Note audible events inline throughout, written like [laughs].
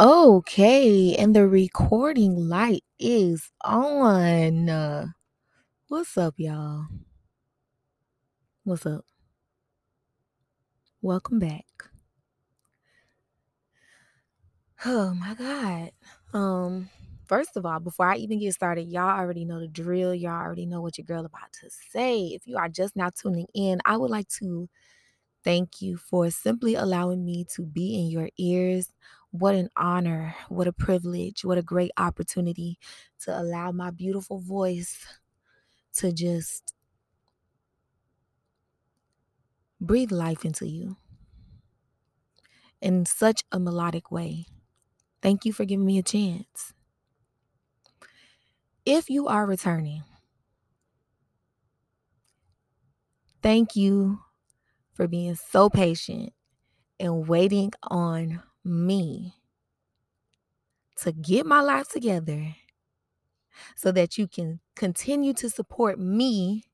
Okay, and the recording light is on. What's up, y'all? What's up? Welcome back. Oh my God. Um, first of all, before I even get started, y'all already know the drill. Y'all already know what your girl about to say. If you are just now tuning in, I would like to thank you for simply allowing me to be in your ears. What an honor, what a privilege, what a great opportunity to allow my beautiful voice to just breathe life into you in such a melodic way. Thank you for giving me a chance. If you are returning, thank you for being so patient and waiting on me to get my life together so that you can continue to support me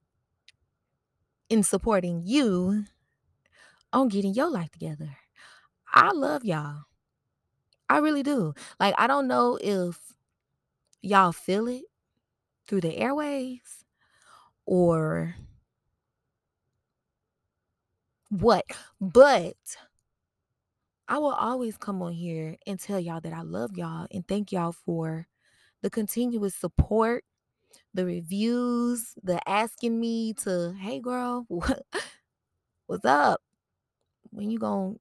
in supporting you on getting your life together. I love y'all. I really do. Like, I don't know if y'all feel it through the airwaves or what, but I will always come on here and tell y'all that I love y'all and thank y'all for the continuous support, the reviews, the asking me to, hey girl, [laughs] what, what's up? When you gonna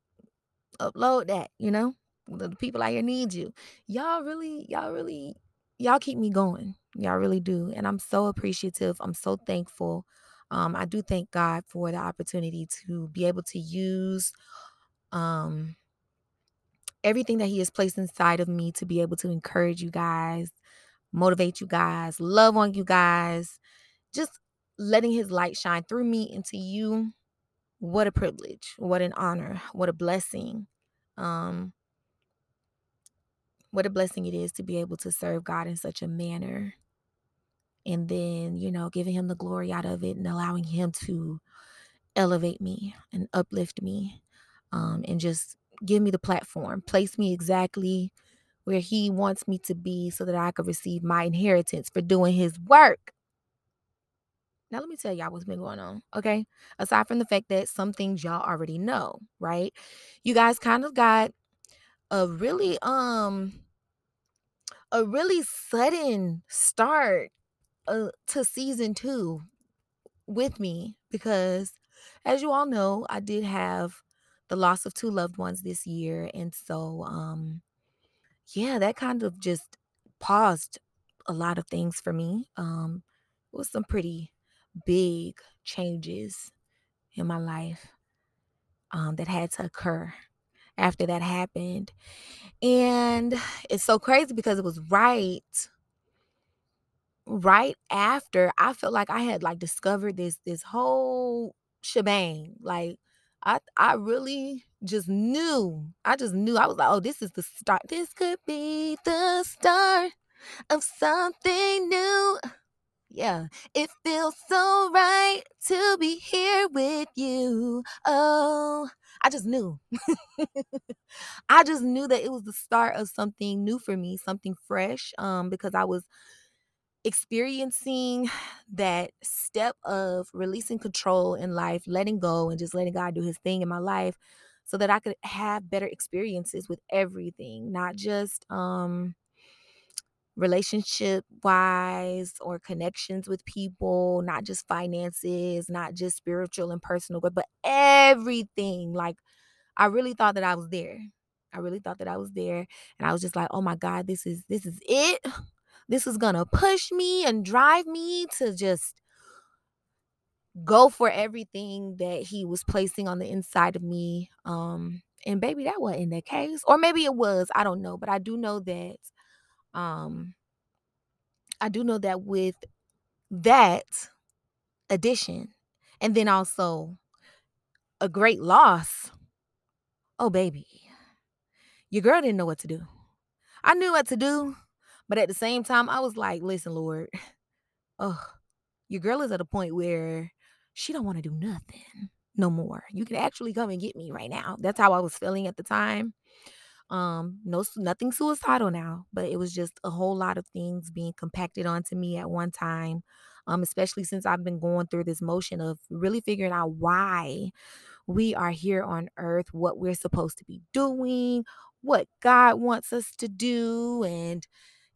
upload that, you know? The people out here need you. Y'all really, y'all really, y'all keep me going. Y'all really do. And I'm so appreciative. I'm so thankful. Um, I do thank God for the opportunity to be able to use um everything that he has placed inside of me to be able to encourage you guys, motivate you guys, love on you guys, just letting his light shine through me into you. What a privilege, what an honor, what a blessing. Um what a blessing it is to be able to serve God in such a manner. And then, you know, giving him the glory out of it and allowing him to elevate me and uplift me um, and just give me the platform, place me exactly where he wants me to be so that I could receive my inheritance for doing his work. Now, let me tell y'all what's been going on, okay? Aside from the fact that some things y'all already know, right? You guys kind of got a really, um, a really sudden start uh, to season two with me because, as you all know, I did have the loss of two loved ones this year. And so, um, yeah, that kind of just paused a lot of things for me. Um, it was some pretty big changes in my life um, that had to occur after that happened. And it's so crazy because it was right right after I felt like I had like discovered this this whole shebang. Like I I really just knew. I just knew. I was like, oh, this is the start. This could be the start of something new. Yeah, it feels so right to be here with you. Oh, I just knew. [laughs] I just knew that it was the start of something new for me, something fresh. Um, because I was experiencing that step of releasing control in life, letting go, and just letting God do his thing in my life so that I could have better experiences with everything, not just um relationship wise or connections with people, not just finances, not just spiritual and personal, but, but everything. Like I really thought that I was there. I really thought that I was there. And I was just like, oh my God, this is this is it. This is gonna push me and drive me to just go for everything that he was placing on the inside of me. Um, and baby, that wasn't the case. Or maybe it was, I don't know, but I do know that um I do know that with that addition and then also a great loss, oh baby, your girl didn't know what to do. I knew what to do, but at the same time, I was like, listen, Lord, [sighs] oh, your girl is at a point where she don't want to do nothing no more. You can actually come and get me right now. That's how I was feeling at the time. Um, no, nothing suicidal now, but it was just a whole lot of things being compacted onto me at one time. Um, especially since I've been going through this motion of really figuring out why we are here on earth, what we're supposed to be doing, what God wants us to do, and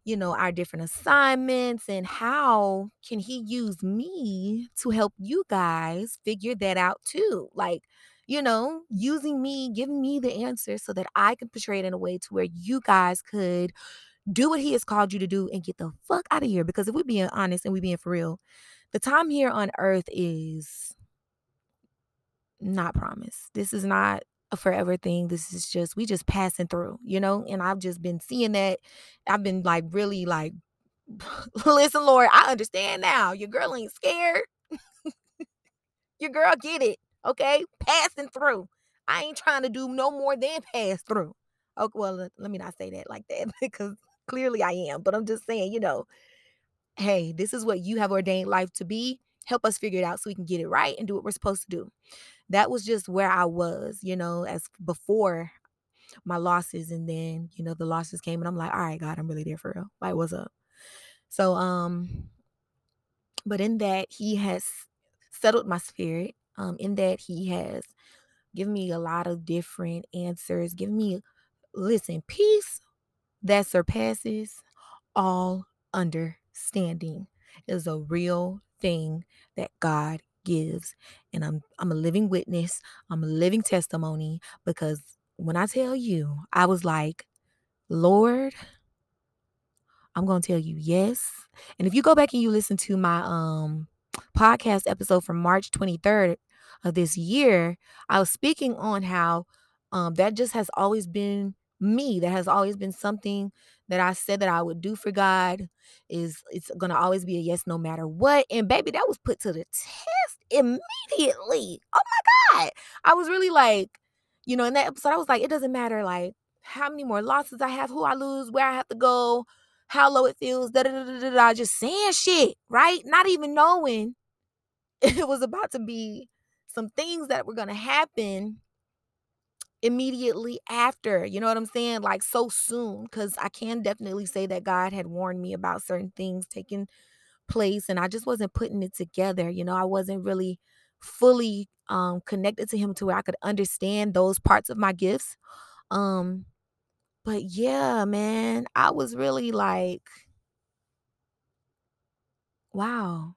you know, our different assignments and how can he use me to help you guys figure that out too? Like, you know, using me, giving me the answer so that I can portray it in a way to where you guys could do what he has called you to do and get the fuck out of here. Because if we're being honest and we're being for real, the time here on earth is not promised. This is not a forever thing. This is just we just passing through, you know? And I've just been seeing that. I've been like really like [laughs] listen, Lord, I understand now. Your girl ain't scared. [laughs] Your girl get it. Okay? Passing through. I ain't trying to do no more than pass through. Okay, well, let me not say that like that [laughs] because clearly I am, but I'm just saying, you know, hey, this is what you have ordained life to be. Help us figure it out so we can get it right and do what we're supposed to do that was just where I was, you know, as before my losses. And then, you know, the losses came and I'm like, all right, God, I'm really there for real. Like, what's up? So, um, but in that he has settled my spirit. Um, in that he has given me a lot of different answers, given me listen, peace that surpasses all understanding is a real thing that God gives and I'm I'm a living witness. I'm a living testimony because when I tell you, I was like, "Lord, I'm going to tell you yes." And if you go back and you listen to my um podcast episode from March 23rd of this year, I was speaking on how um that just has always been me. That has always been something that I said that I would do for God is it's gonna always be a yes no matter what. And baby, that was put to the test immediately. Oh my God. I was really like, you know, in that episode, I was like, it doesn't matter like how many more losses I have, who I lose, where I have to go, how low it feels, da da da da da, just saying shit, right? Not even knowing [laughs] it was about to be some things that were gonna happen immediately after. You know what I'm saying? Like so soon. Cause I can definitely say that God had warned me about certain things taking place and I just wasn't putting it together. You know, I wasn't really fully um connected to him to where I could understand those parts of my gifts. Um but yeah, man, I was really like wow.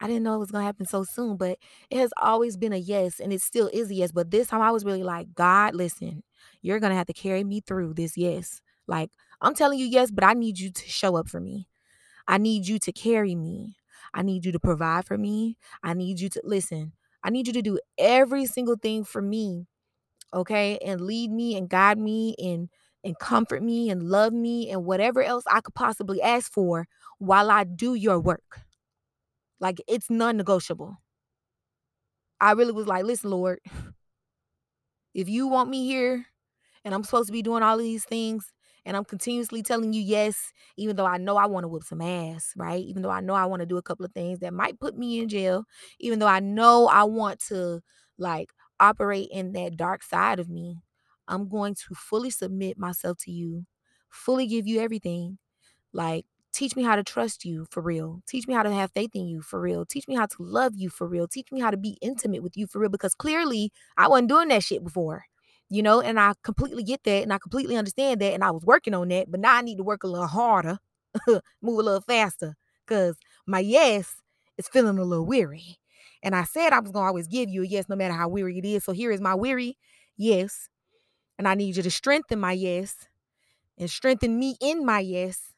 I didn't know it was gonna happen so soon, but it has always been a yes, and it still is a yes. But this time I was really like, God, listen, you're gonna have to carry me through this yes. Like, I'm telling you yes, but I need you to show up for me. I need you to carry me. I need you to provide for me. I need you to listen. I need you to do every single thing for me. Okay. And lead me and guide me and and comfort me and love me and whatever else I could possibly ask for while I do your work. Like it's non-negotiable. I really was like, listen, Lord, if you want me here and I'm supposed to be doing all of these things and I'm continuously telling you yes, even though I know I want to whip some ass, right? Even though I know I want to do a couple of things that might put me in jail, even though I know I want to like operate in that dark side of me, I'm going to fully submit myself to you, fully give you everything. Like Teach me how to trust you for real. Teach me how to have faith in you for real. Teach me how to love you for real. Teach me how to be intimate with you for real because clearly I wasn't doing that shit before, you know, and I completely get that and I completely understand that. And I was working on that, but now I need to work a little harder, [laughs] move a little faster because my yes is feeling a little weary. And I said I was going to always give you a yes no matter how weary it is. So here is my weary yes. And I need you to strengthen my yes and strengthen me in my yes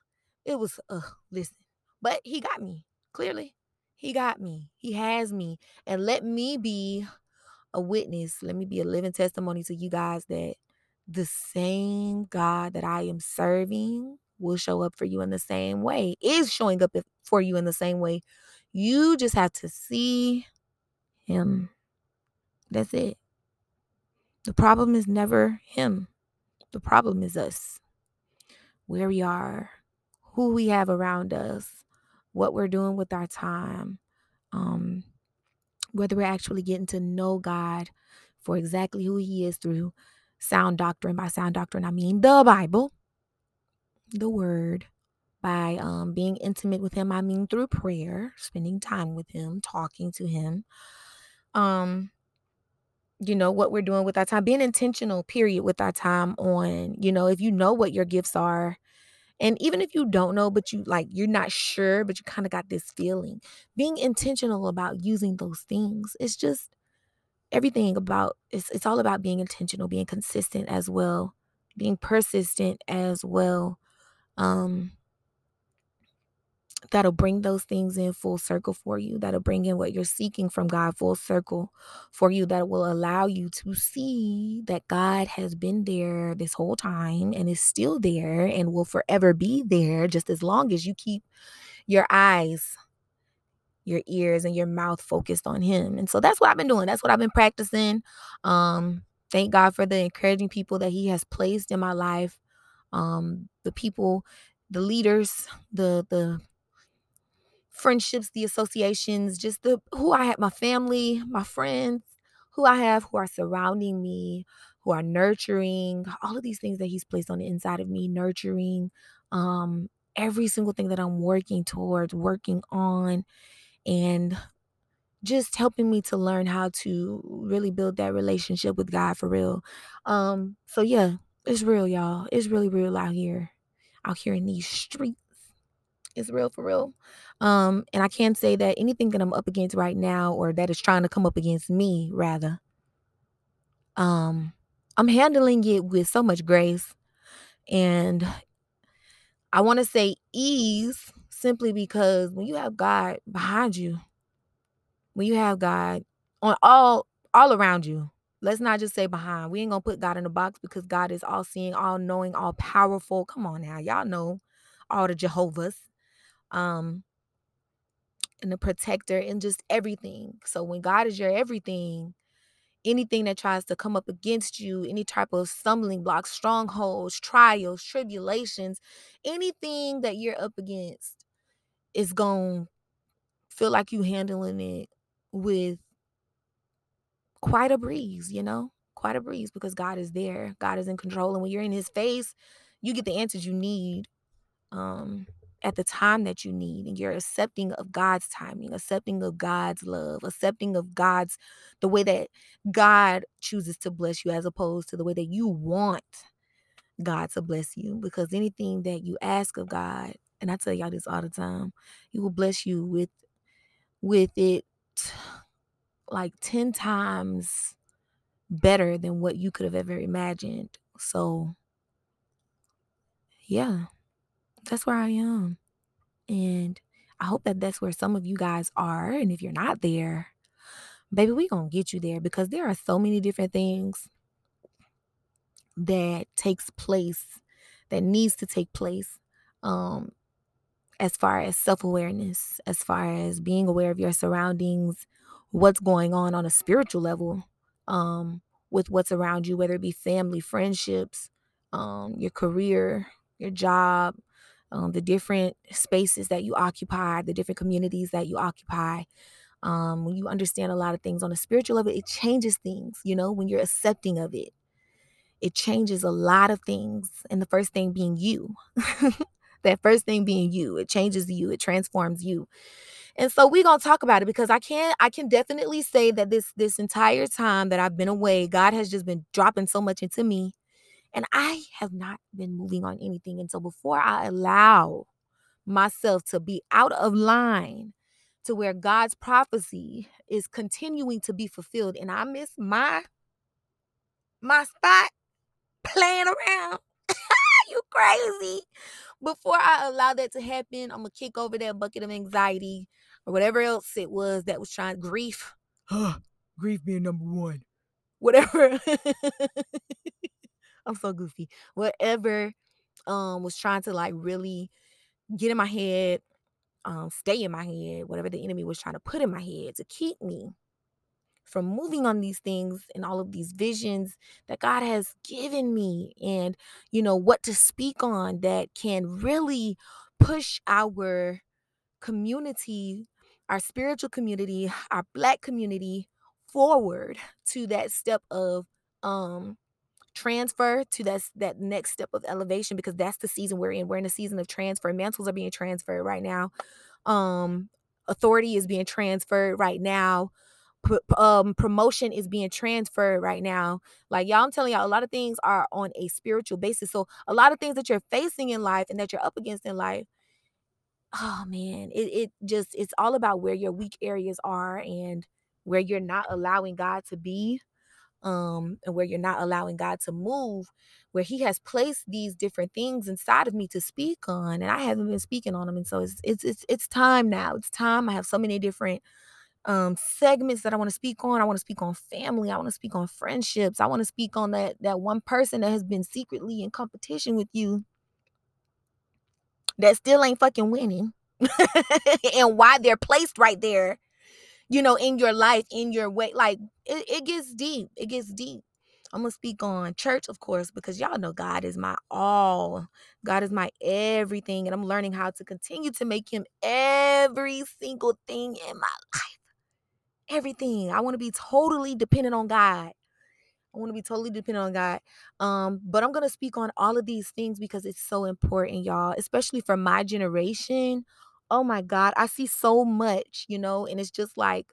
it was, uh, listen, but he got me. Clearly, he got me. He has me. And let me be a witness. Let me be a living testimony to you guys that the same God that I am serving will show up for you in the same way, is showing up for you in the same way. You just have to see him. That's it. The problem is never him, the problem is us, where we are who we have around us, what we're doing with our time, um, whether we're actually getting to know God for exactly who He is through sound doctrine. By sound doctrine, I mean the Bible, the word. By um, being intimate with him, I mean through prayer, spending time with him, talking to him. Um, you know what we're doing with our time being intentional period with our time on you know if you know what your gifts are and even if you don't know but you like you're not sure but you kind of got this feeling being intentional about using those things it's just everything about it's it's all about being intentional being consistent as well being persistent as well um that'll bring those things in full circle for you, that'll bring in what you're seeking from God full circle for you, that will allow you to see that God has been there this whole time and is still there and will forever be there just as long as you keep your eyes, your ears, and your mouth focused on Him. And so that's what I've been doing. That's what I've been practicing. Um, thank God for the encouraging people that He has placed in my life. Um, the people, the leaders, the the friendships, the associations, just the who I have, my family, my friends, who I have who are surrounding me, who are nurturing, all of these things that he's placed on the inside of me, nurturing um every single thing that I'm working towards, working on and just helping me to learn how to really build that relationship with God for real. Um so yeah, it's real y'all. It's really real out here. Out here in these streets. It's real for real. Um, and I can't say that anything that I'm up against right now or that is trying to come up against me, rather, um, I'm handling it with so much grace. And I want to say ease simply because when you have God behind you, when you have God on all all around you, let's not just say behind. We ain't gonna put God in a box because God is all seeing, all knowing, all powerful. Come on now, y'all know all the Jehovah's um and the protector and just everything. So when God is your everything, anything that tries to come up against you, any type of stumbling blocks, strongholds, trials, tribulations, anything that you're up against is going to feel like you handling it with quite a breeze, you know? Quite a breeze because God is there. God is in control and when you're in his face, you get the answers you need. Um at the time that you need and you're accepting of God's timing, accepting of God's love, accepting of God's the way that God chooses to bless you as opposed to the way that you want God to bless you because anything that you ask of God and I tell y'all this all the time, he will bless you with with it like 10 times better than what you could have ever imagined. So yeah that's where I am. And I hope that that's where some of you guys are. And if you're not there, baby, we going to get you there because there are so many different things that takes place that needs to take place um as far as self-awareness as far as being aware of your surroundings what's going on on a spiritual level um with what's around you whether it be family friendships um your career your job um, the different spaces that you occupy, the different communities that you occupy. Um, when you understand a lot of things on a spiritual level, it changes things, you know, when you're accepting of it. It changes a lot of things. And the first thing being you. [laughs] that first thing being you. It changes you, it transforms you. And so we're gonna talk about it because I can I can definitely say that this this entire time that I've been away, God has just been dropping so much into me and I have not been moving on anything. And so before I allow myself to be out of line to where God's prophecy is continuing to be fulfilled and I miss my my spot playing around. [laughs] you crazy. Before I allow that to happen, I'm gonna kick over that bucket of anxiety or whatever else it was that was trying grief. [sighs] grief being number one. Whatever. [laughs] I'm so goofy. Whatever um was trying to like really get in my head, um, stay in my head, whatever the enemy was trying to put in my head to keep me from moving on these things and all of these visions that God has given me and you know what to speak on that can really push our community, our spiritual community, our black community forward to that step of um transfer to that that next step of elevation because that's the season we're in. We're in a season of transfer. Mantles are being transferred right now. Um, authority is being transferred right now. P- um, promotion is being transferred right now. Like y'all, I'm telling y'all, a lot of things are on a spiritual basis. So a lot of things that you're facing in life and that you're up against in life, oh man, it, it just it's all about where your weak areas are and where you're not allowing God to be um and where you're not allowing God to move where he has placed these different things inside of me to speak on and I haven't been speaking on them and so it's it's it's, it's time now. It's time. I have so many different um segments that I want to speak on. I want to speak on family. I want to speak on friendships. I want to speak on that that one person that has been secretly in competition with you that still ain't fucking winning [laughs] and why they're placed right there you know, in your life, in your way. Like it, it gets deep. It gets deep. I'm gonna speak on church, of course, because y'all know God is my all. God is my everything. And I'm learning how to continue to make him every single thing in my life. Everything. I want to be totally dependent on God. I want to be totally dependent on God. Um, but I'm gonna speak on all of these things because it's so important, y'all, especially for my generation oh my God, I see so much, you know, and it's just like,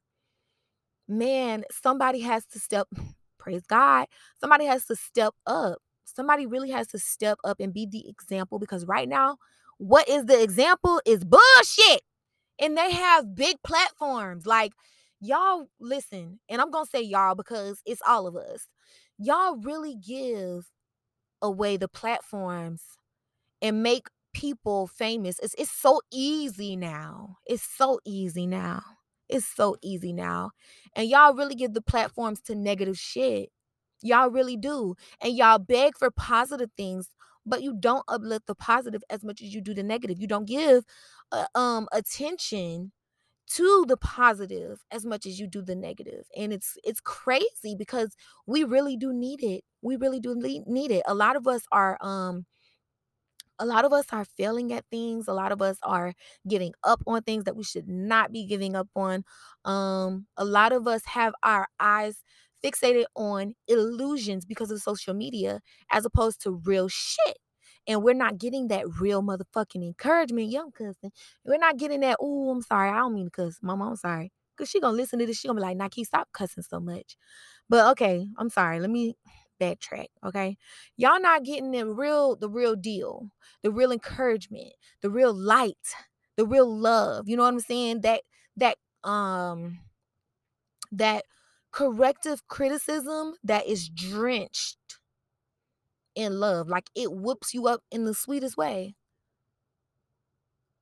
man, somebody has to step, [laughs] praise God, somebody has to step up. Somebody really has to step up and be the example because right now, what is the example is bullshit. And they have big platforms. Like, y'all listen, and I'm going to say y'all because it's all of us. Y'all really give away the platforms and make people famous. It's it's so easy now. It's so easy now. It's so easy now. And y'all really give the platforms to negative shit. Y'all really do. And y'all beg for positive things, but you don't uplift the positive as much as you do the negative. You don't give uh, um attention to the positive as much as you do the negative and it's it's crazy because we really do need it we really do need it a lot of us are um a lot of us are failing at things a lot of us are giving up on things that we should not be giving up on um a lot of us have our eyes fixated on illusions because of social media as opposed to real shit and we're not getting that real motherfucking encouragement young cousin we're not getting that oh i'm sorry i don't mean to cuss mama i'm sorry because she gonna listen to this she gonna be like nike stop cussing so much? But okay i'm sorry let me backtrack, okay? Y'all not getting the real the real deal, the real encouragement, the real light, the real love. You know what I'm saying? That that um that corrective criticism that is drenched in love. Like it whoops you up in the sweetest way.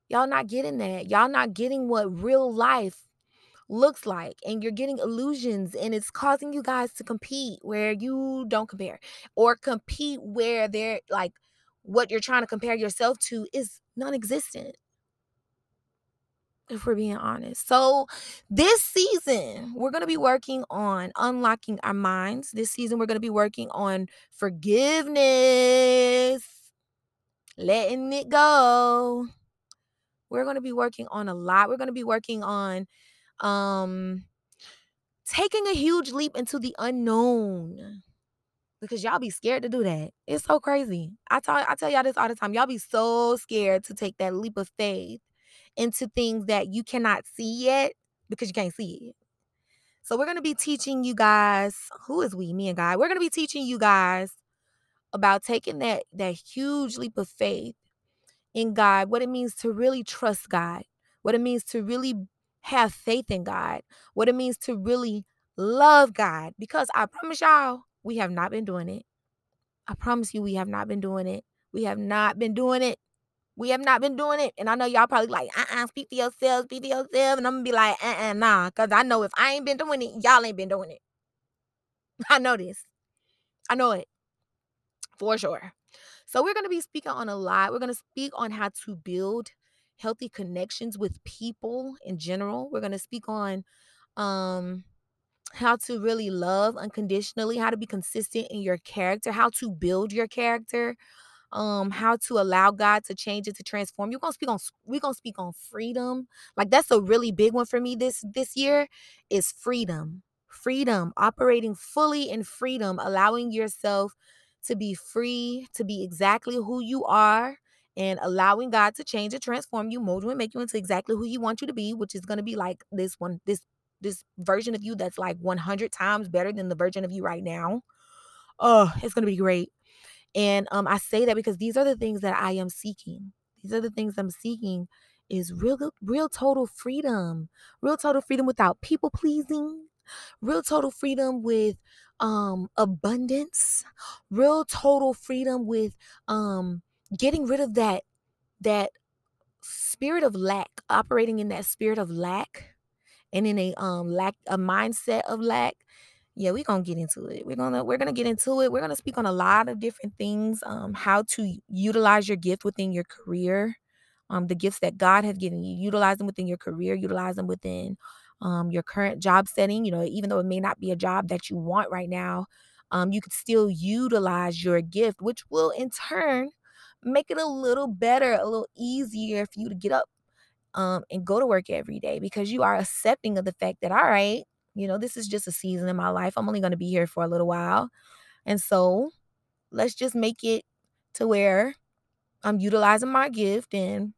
Y'all not getting that. Y'all not getting what real life looks like and you're getting illusions and it's causing you guys to compete where you don't compare or compete where they're like what you're trying to compare yourself to is non-existent if we're being honest. So, this season, we're going to be working on unlocking our minds. This season, we're going to be working on forgiveness, letting it go. We're going to be working on a lot. We're going to be working on um taking a huge leap into the unknown because y'all be scared to do that. It's so crazy. I tell I tell y'all this all the time. Y'all be so scared to take that leap of faith into things that you cannot see yet because you can't see it. So we're to be teaching you guys, who is we, me and God. We're to be teaching you guys about taking that that huge leap of faith in God, what it means to really trust God, what it means to really have faith in God, what it means to really love God. Because I promise y'all, we have not been doing it. I promise you, we have not been doing it. We have not been doing it. We have not been doing it. And I know y'all probably like, uh uh speak for yourselves, speak for yourself. And I'm gonna be like, uh uh, nah. Because I know if I ain't been doing it, y'all ain't been doing it. [laughs] I know this. I know it for sure. So we're gonna be speaking on a lot. We're gonna speak on how to build healthy connections with people in general. We're going to speak on um how to really love unconditionally, how to be consistent in your character, how to build your character, um how to allow God to change it to transform. You're to speak on we're going to speak on freedom. Like that's a really big one for me this this year is freedom. Freedom, operating fully in freedom, allowing yourself to be free, to be exactly who you are, and allowing God to change and transform you, mold you, and make you into exactly who He wants you to be, which is going to be like this one, this this version of you that's like 100 times better than the version of you right now. Oh, it's going to be great. And um, I say that because these are the things that I am seeking. These are the things I'm seeking is real, real total freedom, real total freedom without people pleasing, real total freedom with um abundance, real total freedom with um getting rid of that that spirit of lack, operating in that spirit of lack and in a um lack a mindset of lack yeah we're gonna get into it. We're gonna we're gonna get into it. We're gonna speak on a lot of different things um how to utilize your gift within your career um the gifts that god has given you. Utilize them within your career. Utilize them within um your current job setting. You know even though it may not be a job that you want right now um you could still utilize your gift which will in turn make it a little better a little easier for you to get up um, and go to work every day because you are accepting of the fact that, all right, you know, this is just a season in my life. I'm only going to be here for a little while. And so let's just make it to where I'm utilizing my gift and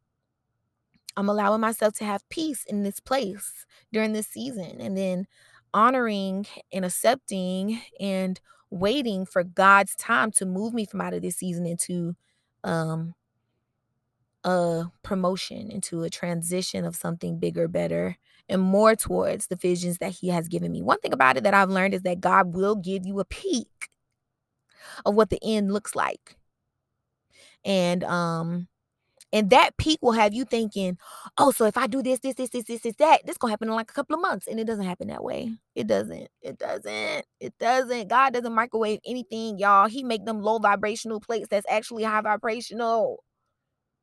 I'm allowing myself to have peace in this place during this season. And then honoring and accepting and waiting for God's time to move me from out of this season into um a promotion into a transition of something bigger, better, and more towards the visions that He has given me. One thing about it that I've learned is that God will give you a peek of what the end looks like. And um and that peak will have you thinking, oh, so if I do this, this, this, this, this, this, that, this gonna happen in like a couple of months. And it doesn't happen that way. It doesn't. It doesn't. It doesn't. God doesn't microwave anything, y'all. He make them low vibrational plates that's actually high vibrational.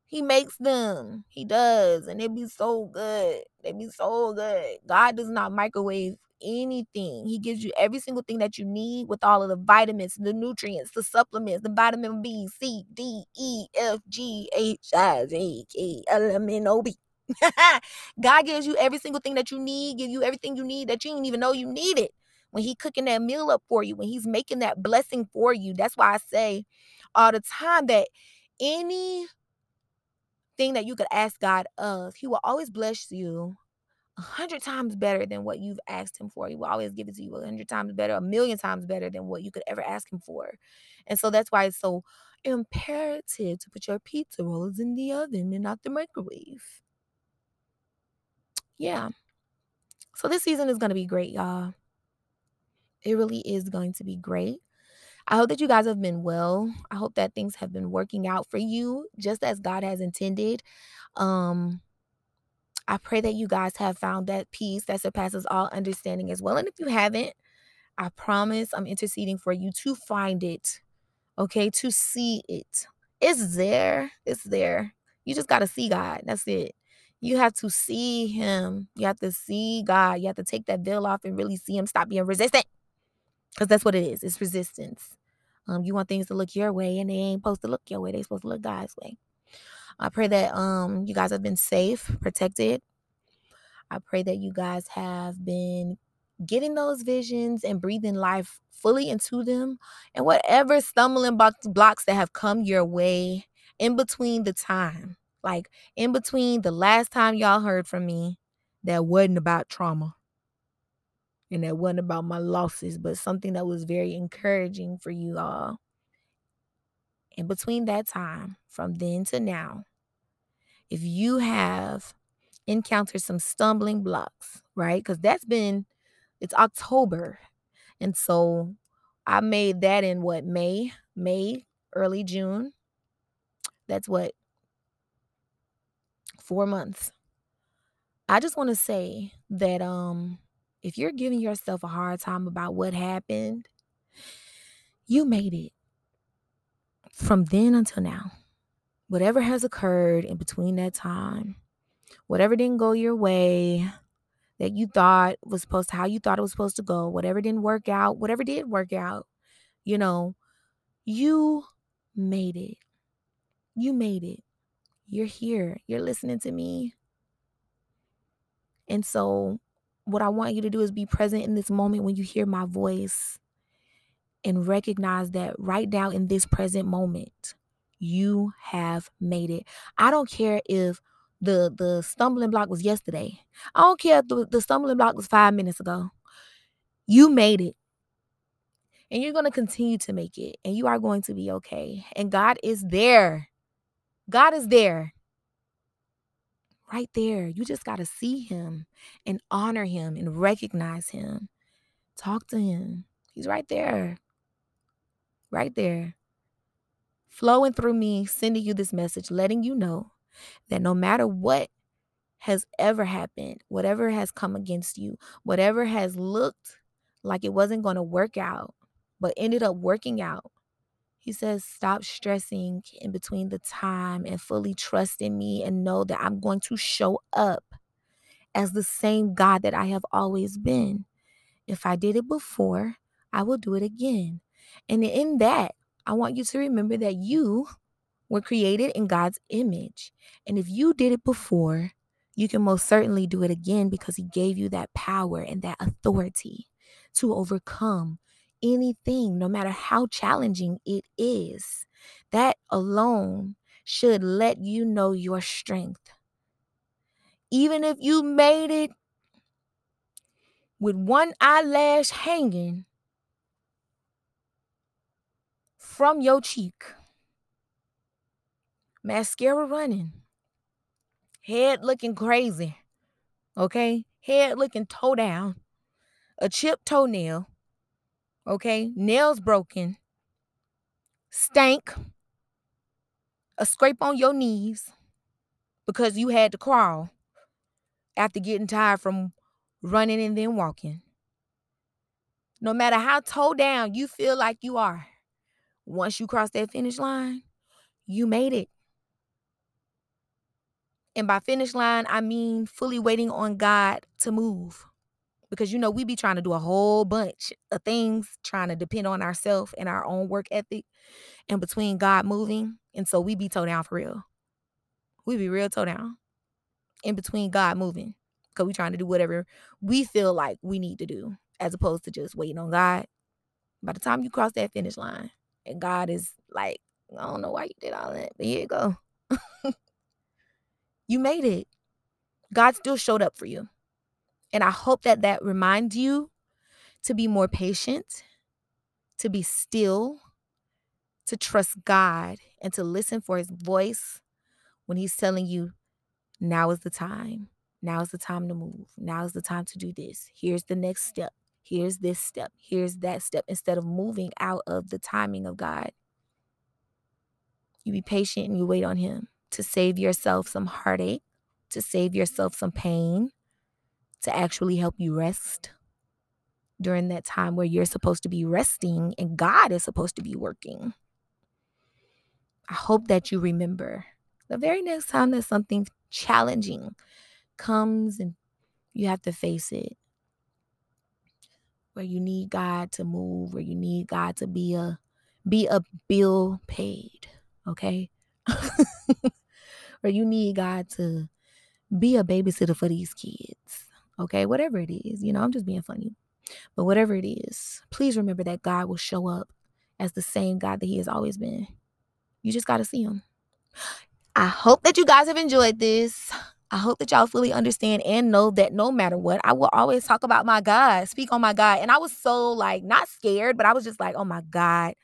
He makes them. He does. And they be so good. They be so good. God does not microwave anything. He gives you every single thing that you need with all of the vitamins, the nutrients, the supplements, the vitamin B, C, D, E, F, G, H, I, J, K, L, M, N, O, B. [laughs] God gives you every single thing that you need, give you everything you need that you didn't even know you needed. When he cooking that meal up for you, when he's making that blessing for you. That's why I say all the time that any thing that you could ask God of, He will always bless you a hundred times better than what you've asked Him for. He will always give it to you a hundred times better, a million times better than what you could ever ask Him for. And so that's why it's so imperative to put your pizza rolls in the oven and not the microwave. Yeah. So this season is going to be great, y'all. It really is going to be great. I hope that you guys have been well. I hope that things have been working out for you just as God has intended. Um I pray that you guys have found that peace that surpasses all understanding as well. And if you haven't, I promise I'm interceding for you to find it. Okay, to see it. It's there. It's there. You just got to see God. That's it. You have to see him. You have to see God. You have to take that veil off and really see him. Stop being resistant. Because that's what it is. It's resistance. Um, you want things to look your way, and they ain't supposed to look your way. They're supposed to look God's way. I pray that um you guys have been safe, protected. I pray that you guys have been getting those visions and breathing life fully into them. And whatever stumbling blocks that have come your way in between the time, like in between the last time y'all heard from me, that wasn't about trauma and that wasn't about my losses, but something that was very encouraging for you all. In between that time, from then to now, if you have encountered some stumbling blocks, right? Because that's been, it's October. And so I made that in what, May, May, early June. That's what, four months. I just want to say that, um, if you're giving yourself a hard time about what happened, you made it from then until now. Whatever has occurred in between that time, whatever didn't go your way that you thought was supposed to, how you thought it was supposed to go, whatever didn't work out, whatever did work out, you know, you made it. You made it. You're here. You're listening to me. And so what I want you to do is be present in this moment when you hear my voice and recognize that right now in this present moment, you have made it. I don't care if the the stumbling block was yesterday. I don't care if the, the stumbling block was five minutes ago. You made it. And you're going to continue to make it. And you are going to be okay. And God is there. God is there. Right there. You just got to see him and honor him and recognize him. Talk to him. He's right there. Right there. Flowing through me, sending you this message, letting you know that no matter what has ever happened, whatever has come against you, whatever has looked like it wasn't going to work out, but ended up working out. He says, Stop stressing in between the time and fully trust in me and know that I'm going to show up as the same God that I have always been. If I did it before, I will do it again. And in that, I want you to remember that you were created in God's image. And if you did it before, you can most certainly do it again because He gave you that power and that authority to overcome anything, no matter how challenging it is. That alone should let you know your strength. Even if you made it with one eyelash hanging from your cheek, mascara running, head looking crazy, okay? Head looking toe down, a chipped toenail, okay? Nails broken, stank, a scrape on your knees because you had to crawl after getting tired from running and then walking. No matter how toe down you feel like you are, once you cross that finish line, you made it. And by finish line, I mean fully waiting on God to move. Because you know we be trying to do a whole bunch of things trying to depend on ourselves and our own work ethic and between god moving. And so we be toe down for real. We be real toe down in between god moving. Because we trying to do whatever we feel like we need to do as opposed to just waiting on god. By the time you cross that finish line and god is like i don't know why you did all that but here you go [laughs] you made it god still showed up for you and I hope that that reminds you to be more patient, to be still, to trust God, and to listen for his voice when he's telling you, now is the time. Now is the time to move. Now is the time to do this. Here's the next step. Here's this step. Here's that step. Instead of moving out of the timing of God, you be patient and you wait on him to save yourself some heartache, to save yourself some pain, to actually help you rest during that time where you're supposed to be resting and God is supposed to be working. I hope that you remember the very next time that something challenging comes and you have to face it, where you need God to move, where you need God to be a be a bill paid, okay? [laughs] where you need God to be a babysitter for these kids Okay, whatever it is, you know, I'm just being funny. But whatever it is, please remember that God will show up as the same God that He has always been. You just got to see Him. I hope that you guys have enjoyed this. I hope that y'all fully understand and know that no matter what, I will always talk about my God, speak on my God. And I was so like not scared, but I was just like, oh my God.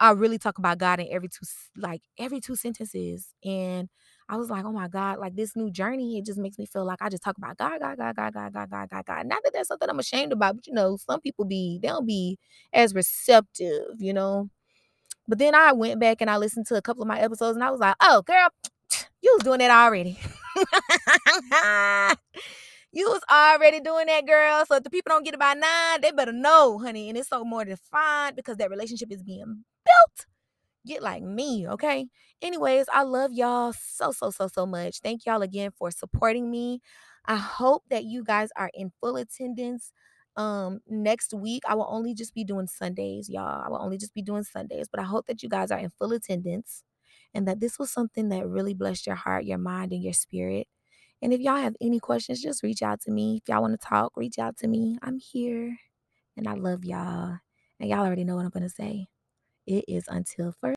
I really talk about God in every two like every two sentences. And I was like, oh my God, like this new journey, it just makes me feel like I just talk about God, God, God, God, God, God, God, God, God. Not that that's something I'm ashamed about, but you know, some people be, they don't be as receptive, you know. But then I went back and I listened to a couple of my episodes and I was like, oh, girl, [tsk] you was doing that already. [laughs] [laughs] you was already doing that, girl. So if the people don't get it by nine, they better know, honey. And it's so more defined because that relationship is being built get like me, okay? Anyways, I love y'all so, so, so, so much. Thank y'all again for supporting me. I hope that you guys are in full attendance. Um, next week, I will only just be doing Sundays, y'all. I will only just be doing Sundays, but I hope that you guys are in full attendance and that this was something that really blessed your heart, your mind, and your spirit. And if y'all have any questions, just reach out to me. If y'all want to talk, reach out to me. I'm here and I love y'all. And y'all already know what I'm gonna say. It is until fur